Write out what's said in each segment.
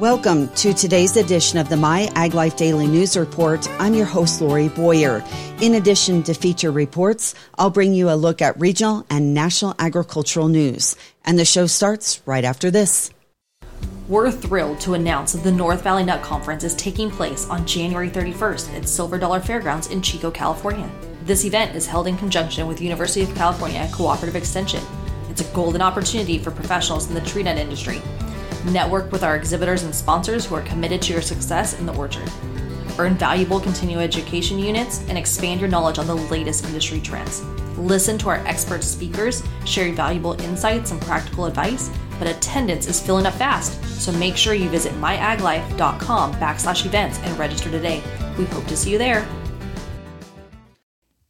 Welcome to today's edition of the My Ag Life Daily News Report. I'm your host, Lori Boyer. In addition to feature reports, I'll bring you a look at regional and national agricultural news. And the show starts right after this. We're thrilled to announce that the North Valley Nut Conference is taking place on January 31st at Silver Dollar Fairgrounds in Chico, California. This event is held in conjunction with University of California Cooperative Extension. It's a golden opportunity for professionals in the tree nut industry Network with our exhibitors and sponsors who are committed to your success in the orchard. Earn valuable continuing education units and expand your knowledge on the latest industry trends. Listen to our expert speakers share valuable insights and practical advice, but attendance is filling up fast, so make sure you visit myaglife.com backslash events and register today. We hope to see you there.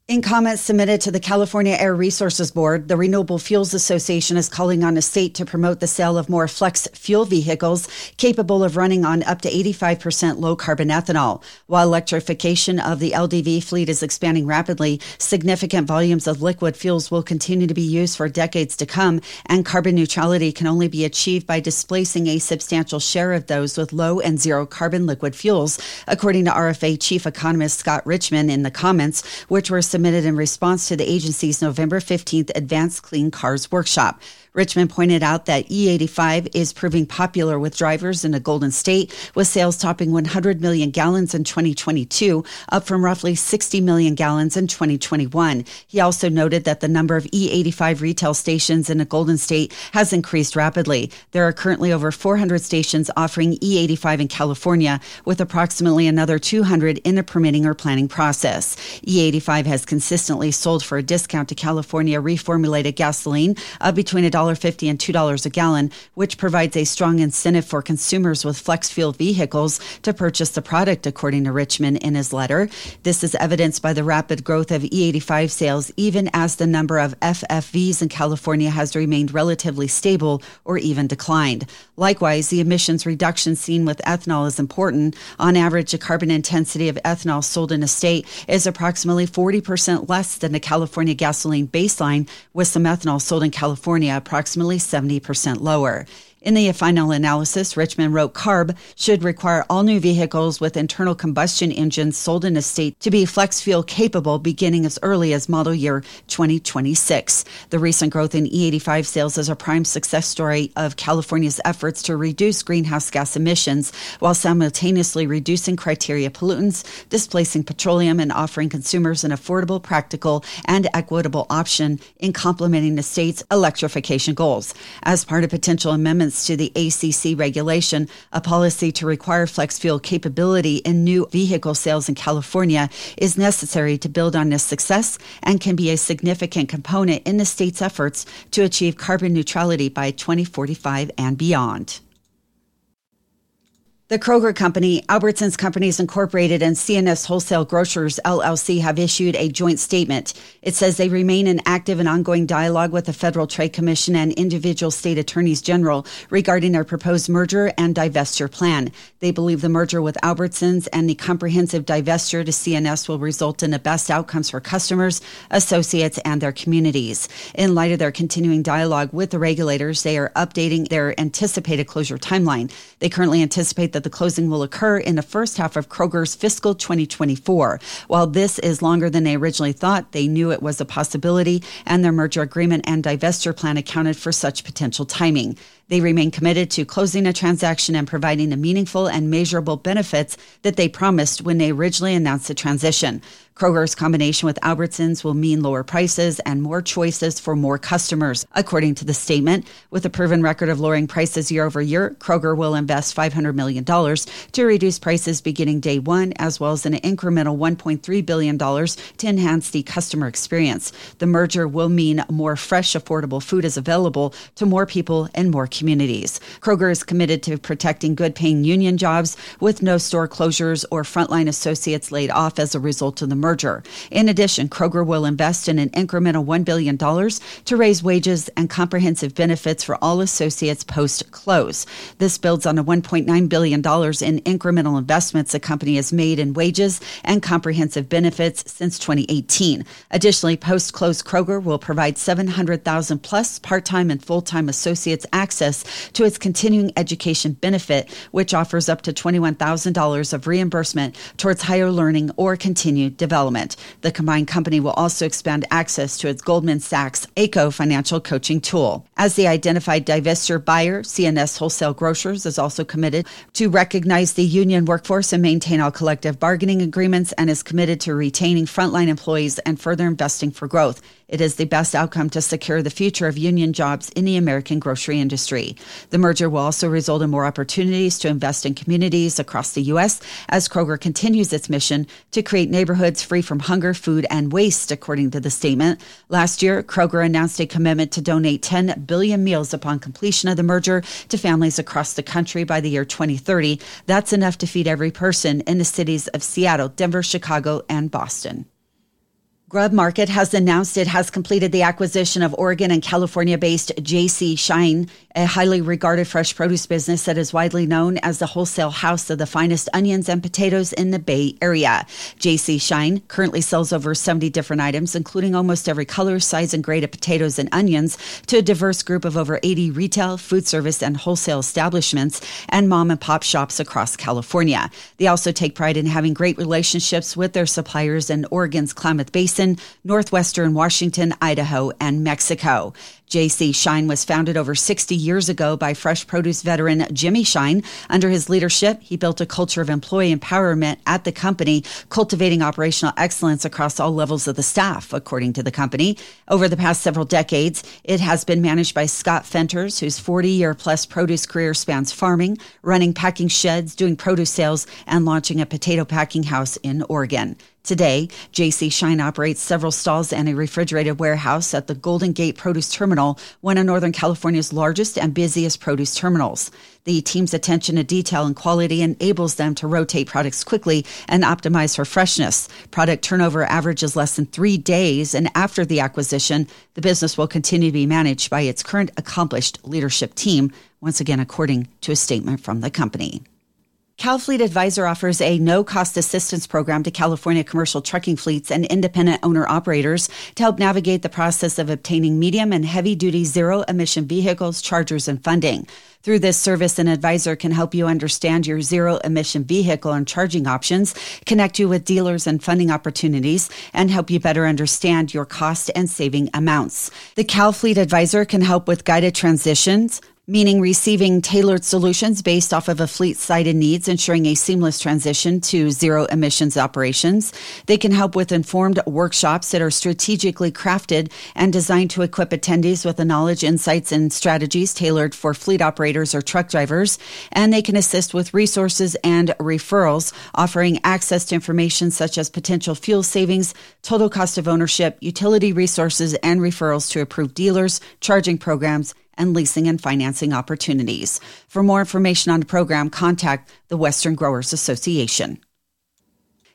In comments submitted to the California Air Resources Board, the Renewable Fuels Association is calling on the state to promote the sale of more flex fuel vehicles capable of running on up to 85% low carbon ethanol. While electrification of the LDV fleet is expanding rapidly, significant volumes of liquid fuels will continue to be used for decades to come, and carbon neutrality can only be achieved by displacing a substantial share of those with low and zero carbon liquid fuels, according to RFA Chief Economist Scott Richman in the comments, which were submitted in response to the agency's November 15th Advanced Clean Cars Workshop. Richman pointed out that E85 is proving popular with drivers in the Golden State, with sales topping 100 million gallons in 2022, up from roughly 60 million gallons in 2021. He also noted that the number of E85 retail stations in the Golden State has increased rapidly. There are currently over 400 stations offering E85 in California, with approximately another 200 in the permitting or planning process. E85 has consistently sold for a discount to California reformulated gasoline of between a dollar $1.50 and $2 a gallon, which provides a strong incentive for consumers with flex fuel vehicles to purchase the product, according to Richman in his letter. This is evidenced by the rapid growth of E85 sales, even as the number of FFVs in California has remained relatively stable or even declined. Likewise, the emissions reduction seen with ethanol is important. On average, the carbon intensity of ethanol sold in a state is approximately 40% less than the California gasoline baseline, with some ethanol sold in California approximately 70% lower. In the final analysis, Richman wrote CARB should require all new vehicles with internal combustion engines sold in a state to be flex fuel capable beginning as early as model year 2026. The recent growth in E85 sales is a prime success story of California's efforts to reduce greenhouse gas emissions while simultaneously reducing criteria pollutants, displacing petroleum, and offering consumers an affordable, practical, and equitable option in complementing the state's electrification goals. As part of potential amendments to the ACC regulation, a policy to require flex fuel capability in new vehicle sales in California is necessary to build on this success and can be a significant component in the state's efforts to achieve carbon neutrality by 2045 and beyond. The Kroger Company, Albertsons Companies Incorporated, and C&S Wholesale Grocers LLC have issued a joint statement. It says they remain in active and ongoing dialogue with the Federal Trade Commission and individual state attorneys general regarding their proposed merger and divestiture plan. They believe the merger with Albertsons and the comprehensive divestiture to C&S will result in the best outcomes for customers, associates, and their communities. In light of their continuing dialogue with the regulators, they are updating their anticipated closure timeline. They currently anticipate that the closing will occur in the first half of Kroger's fiscal 2024. While this is longer than they originally thought, they knew it was a possibility, and their merger agreement and divestiture plan accounted for such potential timing. They remain committed to closing a transaction and providing the meaningful and measurable benefits that they promised when they originally announced the transition. Kroger's combination with Albertsons will mean lower prices and more choices for more customers, according to the statement. With a proven record of lowering prices year over year, Kroger will invest $500 million to reduce prices beginning day one, as well as an incremental $1.3 billion to enhance the customer experience. The merger will mean more fresh, affordable food is available to more people and more communities. Kroger is committed to protecting good paying union jobs with no store closures or frontline associates laid off as a result of the merger. In addition, Kroger will invest in an incremental $1 billion to raise wages and comprehensive benefits for all associates post close. This builds on a $1.9 billion in incremental investments the company has made in wages and comprehensive benefits since 2018. Additionally, post close Kroger will provide 700,000 plus part time and full time associates access to its continuing education benefit, which offers up to $21,000 of reimbursement towards higher learning or continued development. The combined company will also expand access to its Goldman Sachs Ayco financial coaching tool. As the identified divestiture buyer, C&S Wholesale Grocers is also committed to recognize the union workforce and maintain all collective bargaining agreements and is committed to retaining frontline employees and further investing for growth. It is the best outcome to secure the future of union jobs in the American grocery industry. The merger will also result in more opportunities to invest in communities across the U.S. as Kroger continues its mission to create neighborhoods free from hunger, food, and waste, according to the statement. Last year, Kroger announced a commitment to donate 10 billion meals upon completion of the merger to families across the country by the year 2030. That's enough to feed every person in the cities of Seattle, Denver, Chicago, and Boston. GrubMarket has announced it has completed the acquisition of Oregon and California based JC Shine, a highly regarded fresh produce business that is widely known as the wholesale house of the finest onions and potatoes in the Bay Area. JC Shine currently sells over 70 different items, including almost every color, size, and grade of potatoes and onions, to a diverse group of over 80 retail, food service, and wholesale establishments and mom and pop shops across California. They also take pride in having great relationships with their suppliers in Oregon's Klamath Basin Northwestern Washington, Idaho, and Mexico. JC Shine was founded over 60 years ago by fresh produce veteran Jimmy Shine. Under his leadership, he built a culture of employee empowerment at the company, cultivating operational excellence across all levels of the staff, according to the company. Over the past several decades, it has been managed by Scott Fenters, whose 40 year plus produce career spans farming, running packing sheds, doing produce sales, and launching a potato packing house in Oregon. Today, JC Shine operates several stalls and a refrigerated warehouse at the Golden Gate Produce Terminal, one of Northern California's largest and busiest produce terminals. The team's attention to detail and quality enables them to rotate products quickly and optimize for freshness. Product turnover averages less than three days, and after the acquisition, the business will continue to be managed by its current accomplished leadership team, once again, according to a statement from the company. CalFleet Advisor offers a no cost assistance program to California commercial trucking fleets and independent owner operators to help navigate the process of obtaining medium and heavy duty zero emission vehicles, chargers, and funding. Through this service, an advisor can help you understand your zero emission vehicle and charging options, connect you with dealers and funding opportunities, and help you better understand your cost and saving amounts. The CalFleet Advisor can help with guided transitions, meaning receiving tailored solutions based off of a fleet cited needs, ensuring a seamless transition to zero emissions operations. They can help with informed workshops that are strategically crafted and designed to equip attendees with the knowledge, insights, and strategies tailored for fleet operators or truck drivers. And they can assist with resources and referrals, offering access to information such as potential fuel savings, total cost of ownership, utility resources, and referrals to approved dealers, charging programs, and leasing and financing opportunities. For more information on the program, contact the Western Growers Association.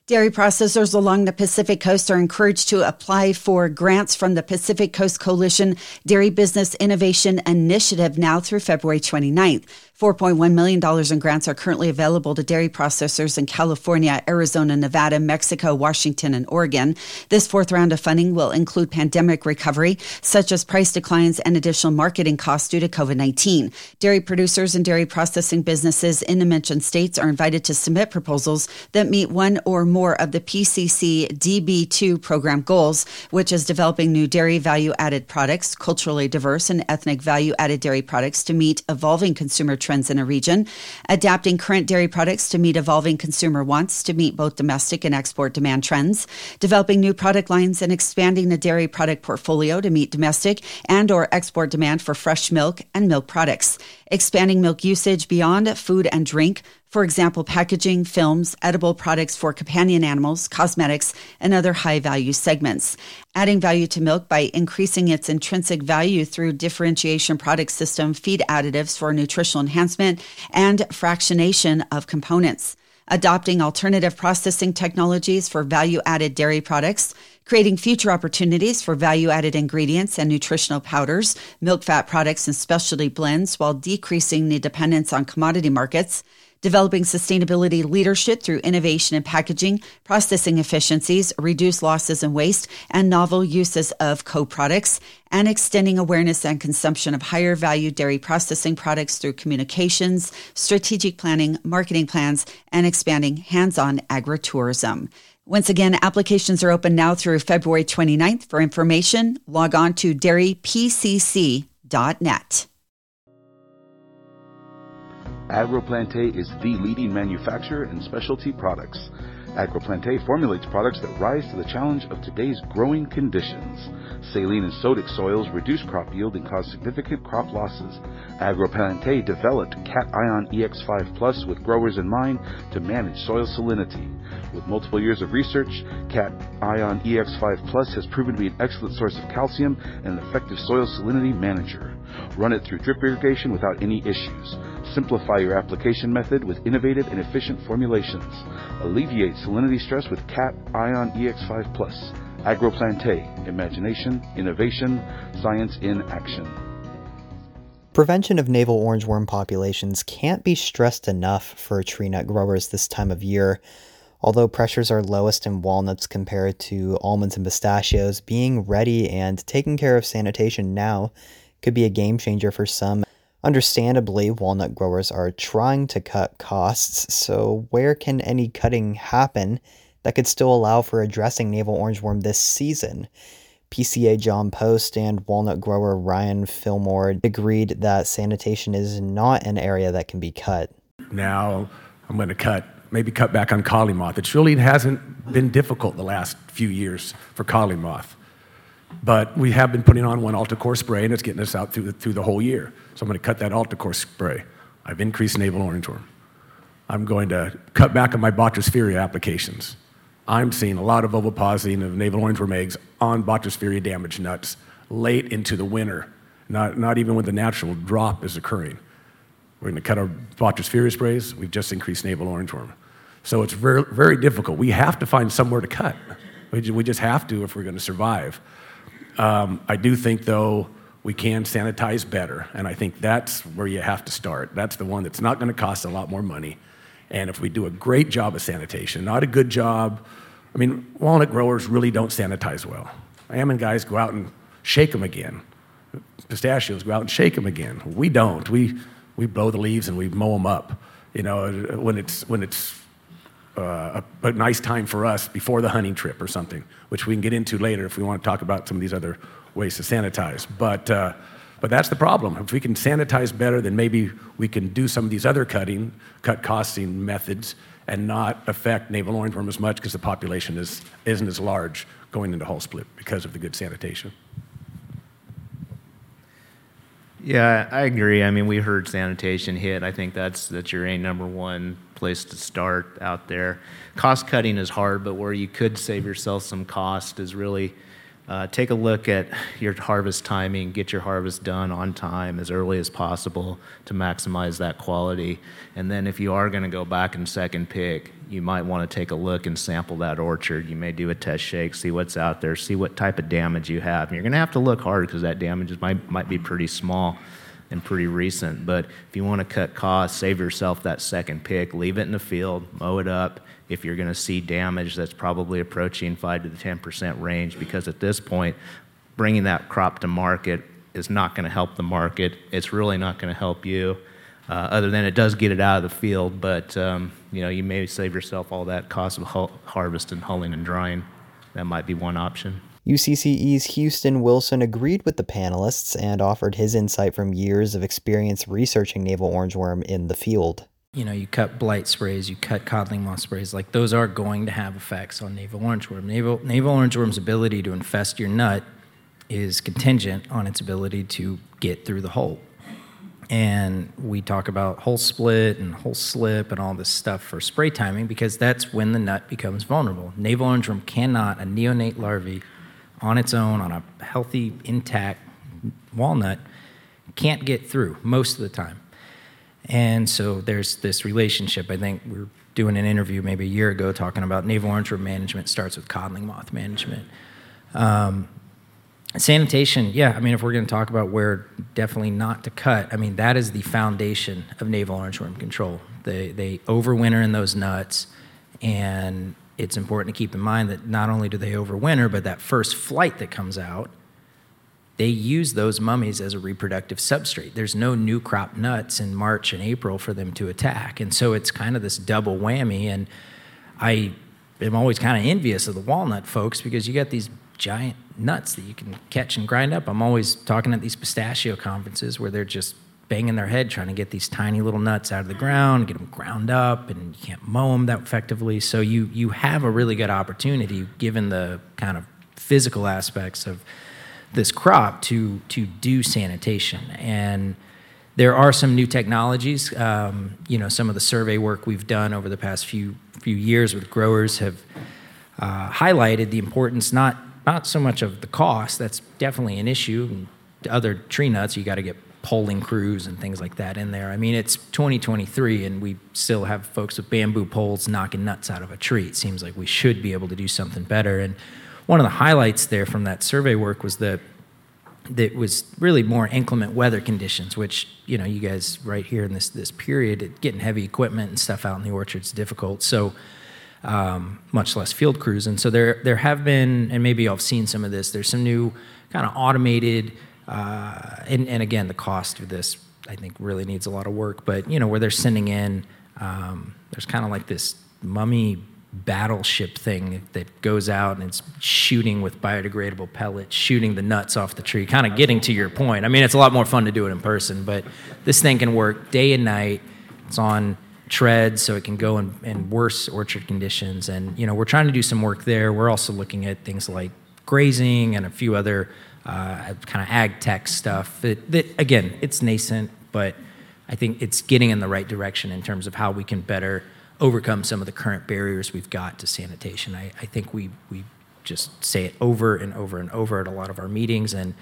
Dairy processors along the Pacific Coast are encouraged to apply for grants from the Pacific Coast Coalition Dairy Business Innovation Initiative now through February 29th. $4.1 million in grants are currently available to dairy processors in California, Arizona, Nevada, Mexico, Washington, and Oregon. This fourth round of funding will include pandemic recovery, such as price declines and additional marketing costs due to COVID 19. Dairy producers and dairy processing businesses in the mentioned states are invited to submit proposals that meet one or more of the PCC DB2 program goals, which is developing new dairy value added products, culturally diverse and ethnic value added dairy products to meet evolving consumer trends trends in a region, adapting current dairy products to meet evolving consumer wants to meet both domestic and export demand trends, developing new product lines and expanding the dairy product portfolio to meet domestic and or export demand for fresh milk and milk products, expanding milk usage beyond food and drink for example, packaging, films, edible products for companion animals, cosmetics, and other high value segments. Adding value to milk by increasing its intrinsic value through differentiation product system, feed additives for nutritional enhancement, and fractionation of components adopting alternative processing technologies for value added dairy products, creating future opportunities for value added ingredients and nutritional powders, milk fat products, and specialty blends while decreasing the dependence on commodity markets developing sustainability leadership through innovation in packaging, processing efficiencies, reduce losses and waste, and novel uses of co-products, and extending awareness and consumption of higher value dairy processing products through communications, strategic planning, marketing plans, and expanding hands-on agritourism. Once again, applications are open now through February 29th. For information, log on to dairypcc.net. AgroPlantae is the leading manufacturer in specialty products. AgroPlantae formulates products that rise to the challenge of today's growing conditions. Saline and sodic soils reduce crop yield and cause significant crop losses. AgroPlantae developed Cat Ion EX5 Plus with growers in mind to manage soil salinity. With multiple years of research, Cat Ion EX5 Plus has proven to be an excellent source of calcium and an effective soil salinity manager. Run it through drip irrigation without any issues. Simplify your application method with innovative and efficient formulations. Alleviate salinity stress with Cat Ion EX5 Plus. AgroPlantae, imagination, innovation, science in action. Prevention of navel orange worm populations can't be stressed enough for tree nut growers this time of year. Although pressures are lowest in walnuts compared to almonds and pistachios, being ready and taking care of sanitation now could be a game changer for some. Understandably, walnut growers are trying to cut costs, so where can any cutting happen that could still allow for addressing navel orangeworm this season? PCA John Post and walnut grower Ryan Fillmore agreed that sanitation is not an area that can be cut. Now I'm going to cut, maybe cut back on codling moth. It really hasn't been difficult the last few years for codling moth. But we have been putting on one Altacor spray, and it's getting us out through the, through the whole year. So I'm going to cut that Altacor spray. I've increased navel orangeworm. I'm going to cut back on my Botryosphaeria applications. I'm seeing a lot of ovipositing of navel orangeworm eggs on Botryosphaeria damaged nuts late into the winter, not, not even when the natural drop is occurring. We're going to cut our Botryosphaeria sprays. We've just increased navel orangeworm. So it's very, very difficult. We have to find somewhere to cut. We just have to if we're going to survive. Um, I do think, though, we can sanitize better, and I think that's where you have to start. That's the one that's not going to cost a lot more money. And if we do a great job of sanitation, not a good job, I mean, walnut growers really don't sanitize well. Almond guys go out and shake them again. Pistachios go out and shake them again. We don't. We, we blow the leaves and we mow them up. You know, when it's, when it's uh, a, a, nice time for us before the hunting trip or something, which we can get into later if we want to talk about some of these other ways to sanitize. But, uh, but that's the problem. If we can sanitize better, then maybe we can do some of these other cutting, cut costing methods and not affect navel orangeworm as much because the population is, isn't as large going into hull split because of the good sanitation. Yeah, I agree. I mean, we heard sanitation hit. I think that's that's your a number one place to start out there. Cost cutting is hard, but where you could save yourself some cost is really uh, take a look at your harvest timing, get your harvest done on time as early as possible to maximize that quality. And then if you are going to go back and second pick, you might want to take a look and sample that orchard. You may do a test shake, see what's out there, see what type of damage you have. And you're going to have to look hard because that damage might, might be pretty small and pretty recent. But if you want to cut costs, save yourself that second pick, leave it in the field, mow it up. If you're going to see damage that's probably approaching 5 to the 10% range, because at this point, bringing that crop to market is not going to help the market. It's really not going to help you. Uh, other than it does get it out of the field, but um, you know you may save yourself all that cost of harvest and hulling and drying. That might be one option. UCCE's Houston Wilson agreed with the panelists and offered his insight from years of experience researching navel orangeworm in the field. You know, you cut blight sprays, you cut codling moth sprays, like those are going to have effects on navel orangeworm. Naval, navel orangeworm's ability to infest your nut is contingent on its ability to get through the hull. And we talk about hull split and hull slip and all this stuff for spray timing because that's when the nut becomes vulnerable. Navel orangeworm cannot, a neonate larvae, on its own, on a healthy, intact walnut, can't get through most of the time. And so there's this relationship. I think we're doing an interview maybe a year ago talking about navel worm management starts with codling moth management. Um, sanitation, yeah, I mean, if we're going to talk about where definitely not to cut, I mean, that is the foundation of navel orange worm control. They, they overwinter in those nuts, and it's important to keep in mind that not only do they overwinter, but that first flight that comes out, they use those mummies as a reproductive substrate. There's no new crop nuts in March and April for them to attack. And so it's kind of this double whammy. And I am always kind of envious of the walnut folks because you got these giant nuts that you can catch and grind up. I'm always talking at these pistachio conferences where they're just banging their head trying to get these tiny little nuts out of the ground, get them ground up, and you can't mow them that effectively. So you you have a really good opportunity given the kind of physical aspects of this crop to to do sanitation and there are some new technologies. Um, you know, some of the survey work we've done over the past few few years with growers have uh, highlighted the importance not not so much of the cost. That's definitely an issue. And other tree nuts, you got to get poling crews and things like that in there. I mean, it's 2023, and we still have folks with bamboo poles knocking nuts out of a tree. It seems like we should be able to do something better. And one of the highlights there from that survey work was that that was really more inclement weather conditions, which you know you guys right here in this this period, getting heavy equipment and stuff out in the orchards difficult. So um, much less field crews. And so there there have been, and maybe I've seen some of this. There's some new kind of automated, uh, and and again the cost of this I think really needs a lot of work. But you know where they're sending in, um, there's kind of like this mummy battleship thing that goes out and it's shooting with biodegradable pellets, shooting the nuts off the tree, kind of getting to your point. I mean, it's a lot more fun to do it in person, but this thing can work day and night. It's on treads, so it can go in, in worse orchard conditions. And, you know, we're trying to do some work there. We're also looking at things like grazing and a few other uh, kind of ag tech stuff that, that, again, it's nascent, but I think it's getting in the right direction in terms of how we can better – overcome some of the current barriers we've got to sanitation. I, I think we, we just say it over and over and over at a lot of our meetings, and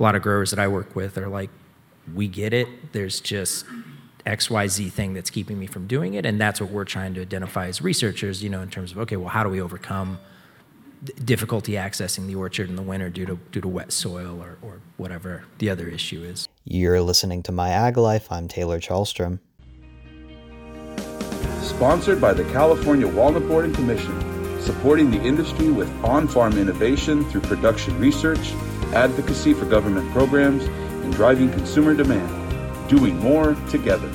a lot of growers that I work with are like, we get it. There's just XYZ thing that's keeping me from doing it. And that's what we're trying to identify as researchers, you know, in terms of, okay, well, how do we overcome difficulty accessing the orchard in the winter due to, due to wet soil or, or whatever the other issue is? You're listening to My Ag Life. I'm Taylor Chalstrom. Sponsored by the California Walnut Board and Commission, supporting the industry with on farm innovation through production research, advocacy for government programs, and driving consumer demand. Doing more together.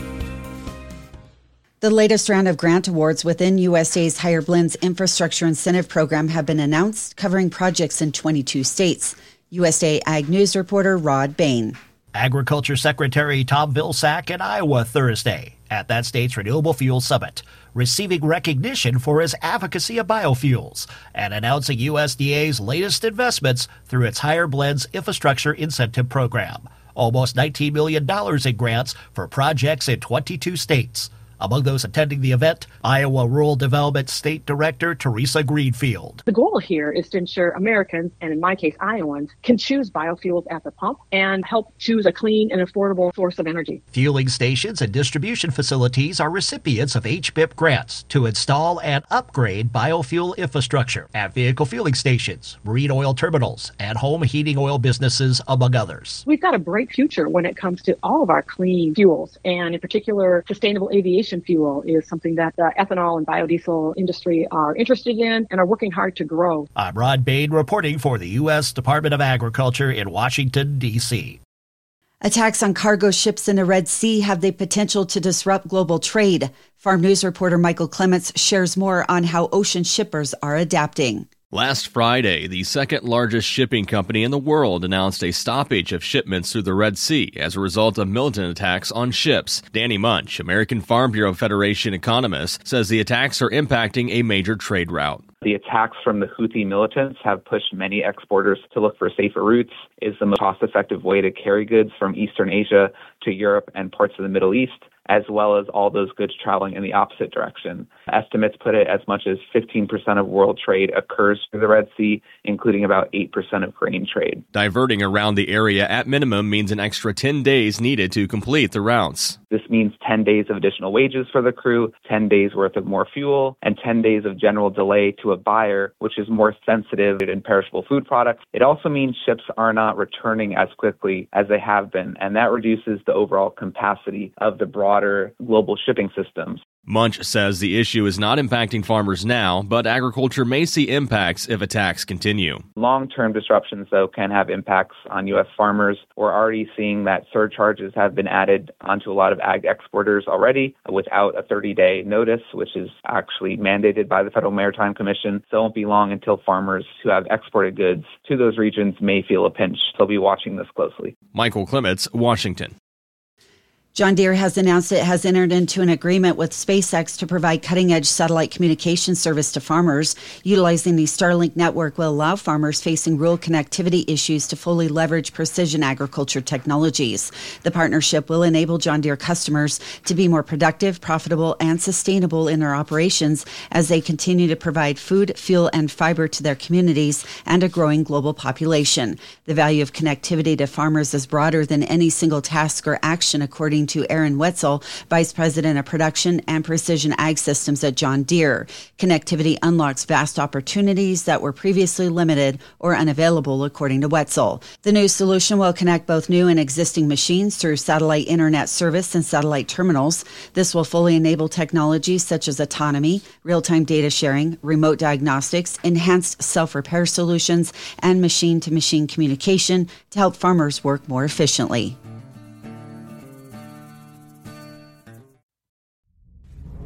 The latest round of grant awards within USDA's Higher Blends Infrastructure Incentive Program have been announced, covering projects in 22 states. USDA Ag News reporter Rod Bain. Agriculture Secretary Tom Vilsack in Iowa Thursday at that state's Renewable Fuel Summit, receiving recognition for his advocacy of biofuels and announcing USDA's latest investments through its Higher Blends Infrastructure Incentive Program. Almost $19 million in grants for projects in 22 states. Among those attending the event, Iowa Rural Development State Director Teresa Greenfield. The goal here is to ensure Americans, and in my case, Iowans, can choose biofuels at the pump and help choose a clean and affordable source of energy. Fueling stations and distribution facilities are recipients of HBIP grants to install and upgrade biofuel infrastructure at vehicle fueling stations, marine oil terminals, and home heating oil businesses, among others. We've got a bright future when it comes to all of our clean fuels, and in particular, sustainable aviation aviation fuel is something that the ethanol and biodiesel industry are interested in and are working hard to grow. I'm Rod Bain reporting for the U.S. Department of Agriculture in Washington, D.C. Attacks on cargo ships in the Red Sea have the potential to disrupt global trade. Farm News reporter Michael Clements shares more on how ocean shippers are adapting. Last Friday, the second largest shipping company in the world announced a stoppage of shipments through the Red Sea as a result of militant attacks on ships. Danny Munch, American Farm Bureau Federation economist, says the attacks are impacting a major trade route. The attacks from the Houthi militants have pushed many exporters to look for safer routes. Is the most cost-effective way to carry goods from Eastern Asia to Europe and parts of the Middle East as well as all those goods traveling in the opposite direction. Estimates put it as much as 15% of world trade occurs through the Red Sea, including about 8% of grain trade. Diverting around the area at minimum means an extra 10 days needed to complete the routes. This means 10 days of additional wages for the crew, 10 days worth of more fuel, and 10 days of general delay to a buyer, which is more sensitive in perishable food products. It also means ships are not returning as quickly as they have been, and that reduces the overall capacity of the broader global shipping systems. Munch says the issue is not impacting farmers now, but agriculture may see impacts if attacks continue. Long term disruptions, though, can have impacts on U.S. farmers. We're already seeing that surcharges have been added onto a lot of ag exporters already without a 30 day notice, which is actually mandated by the Federal Maritime Commission. So it won't be long until farmers who have exported goods to those regions may feel a pinch. They'll be watching this closely. Michael Clements, Washington. John Deere has announced it has entered into an agreement with SpaceX to provide cutting edge satellite communication service to farmers. Utilizing the Starlink network will allow farmers facing rural connectivity issues to fully leverage precision agriculture technologies. The partnership will enable John Deere customers to be more productive, profitable, and sustainable in their operations as they continue to provide food, fuel, and fiber to their communities and a growing global population. The value of connectivity to farmers is broader than any single task or action, according to Aaron Wetzel, Vice President of Production and Precision Ag Systems at John Deere. Connectivity unlocks vast opportunities that were previously limited or unavailable, according to Wetzel. The new solution will connect both new and existing machines through satellite internet service and satellite terminals. This will fully enable technologies such as autonomy, real time data sharing, remote diagnostics, enhanced self repair solutions, and machine to machine communication to help farmers work more efficiently.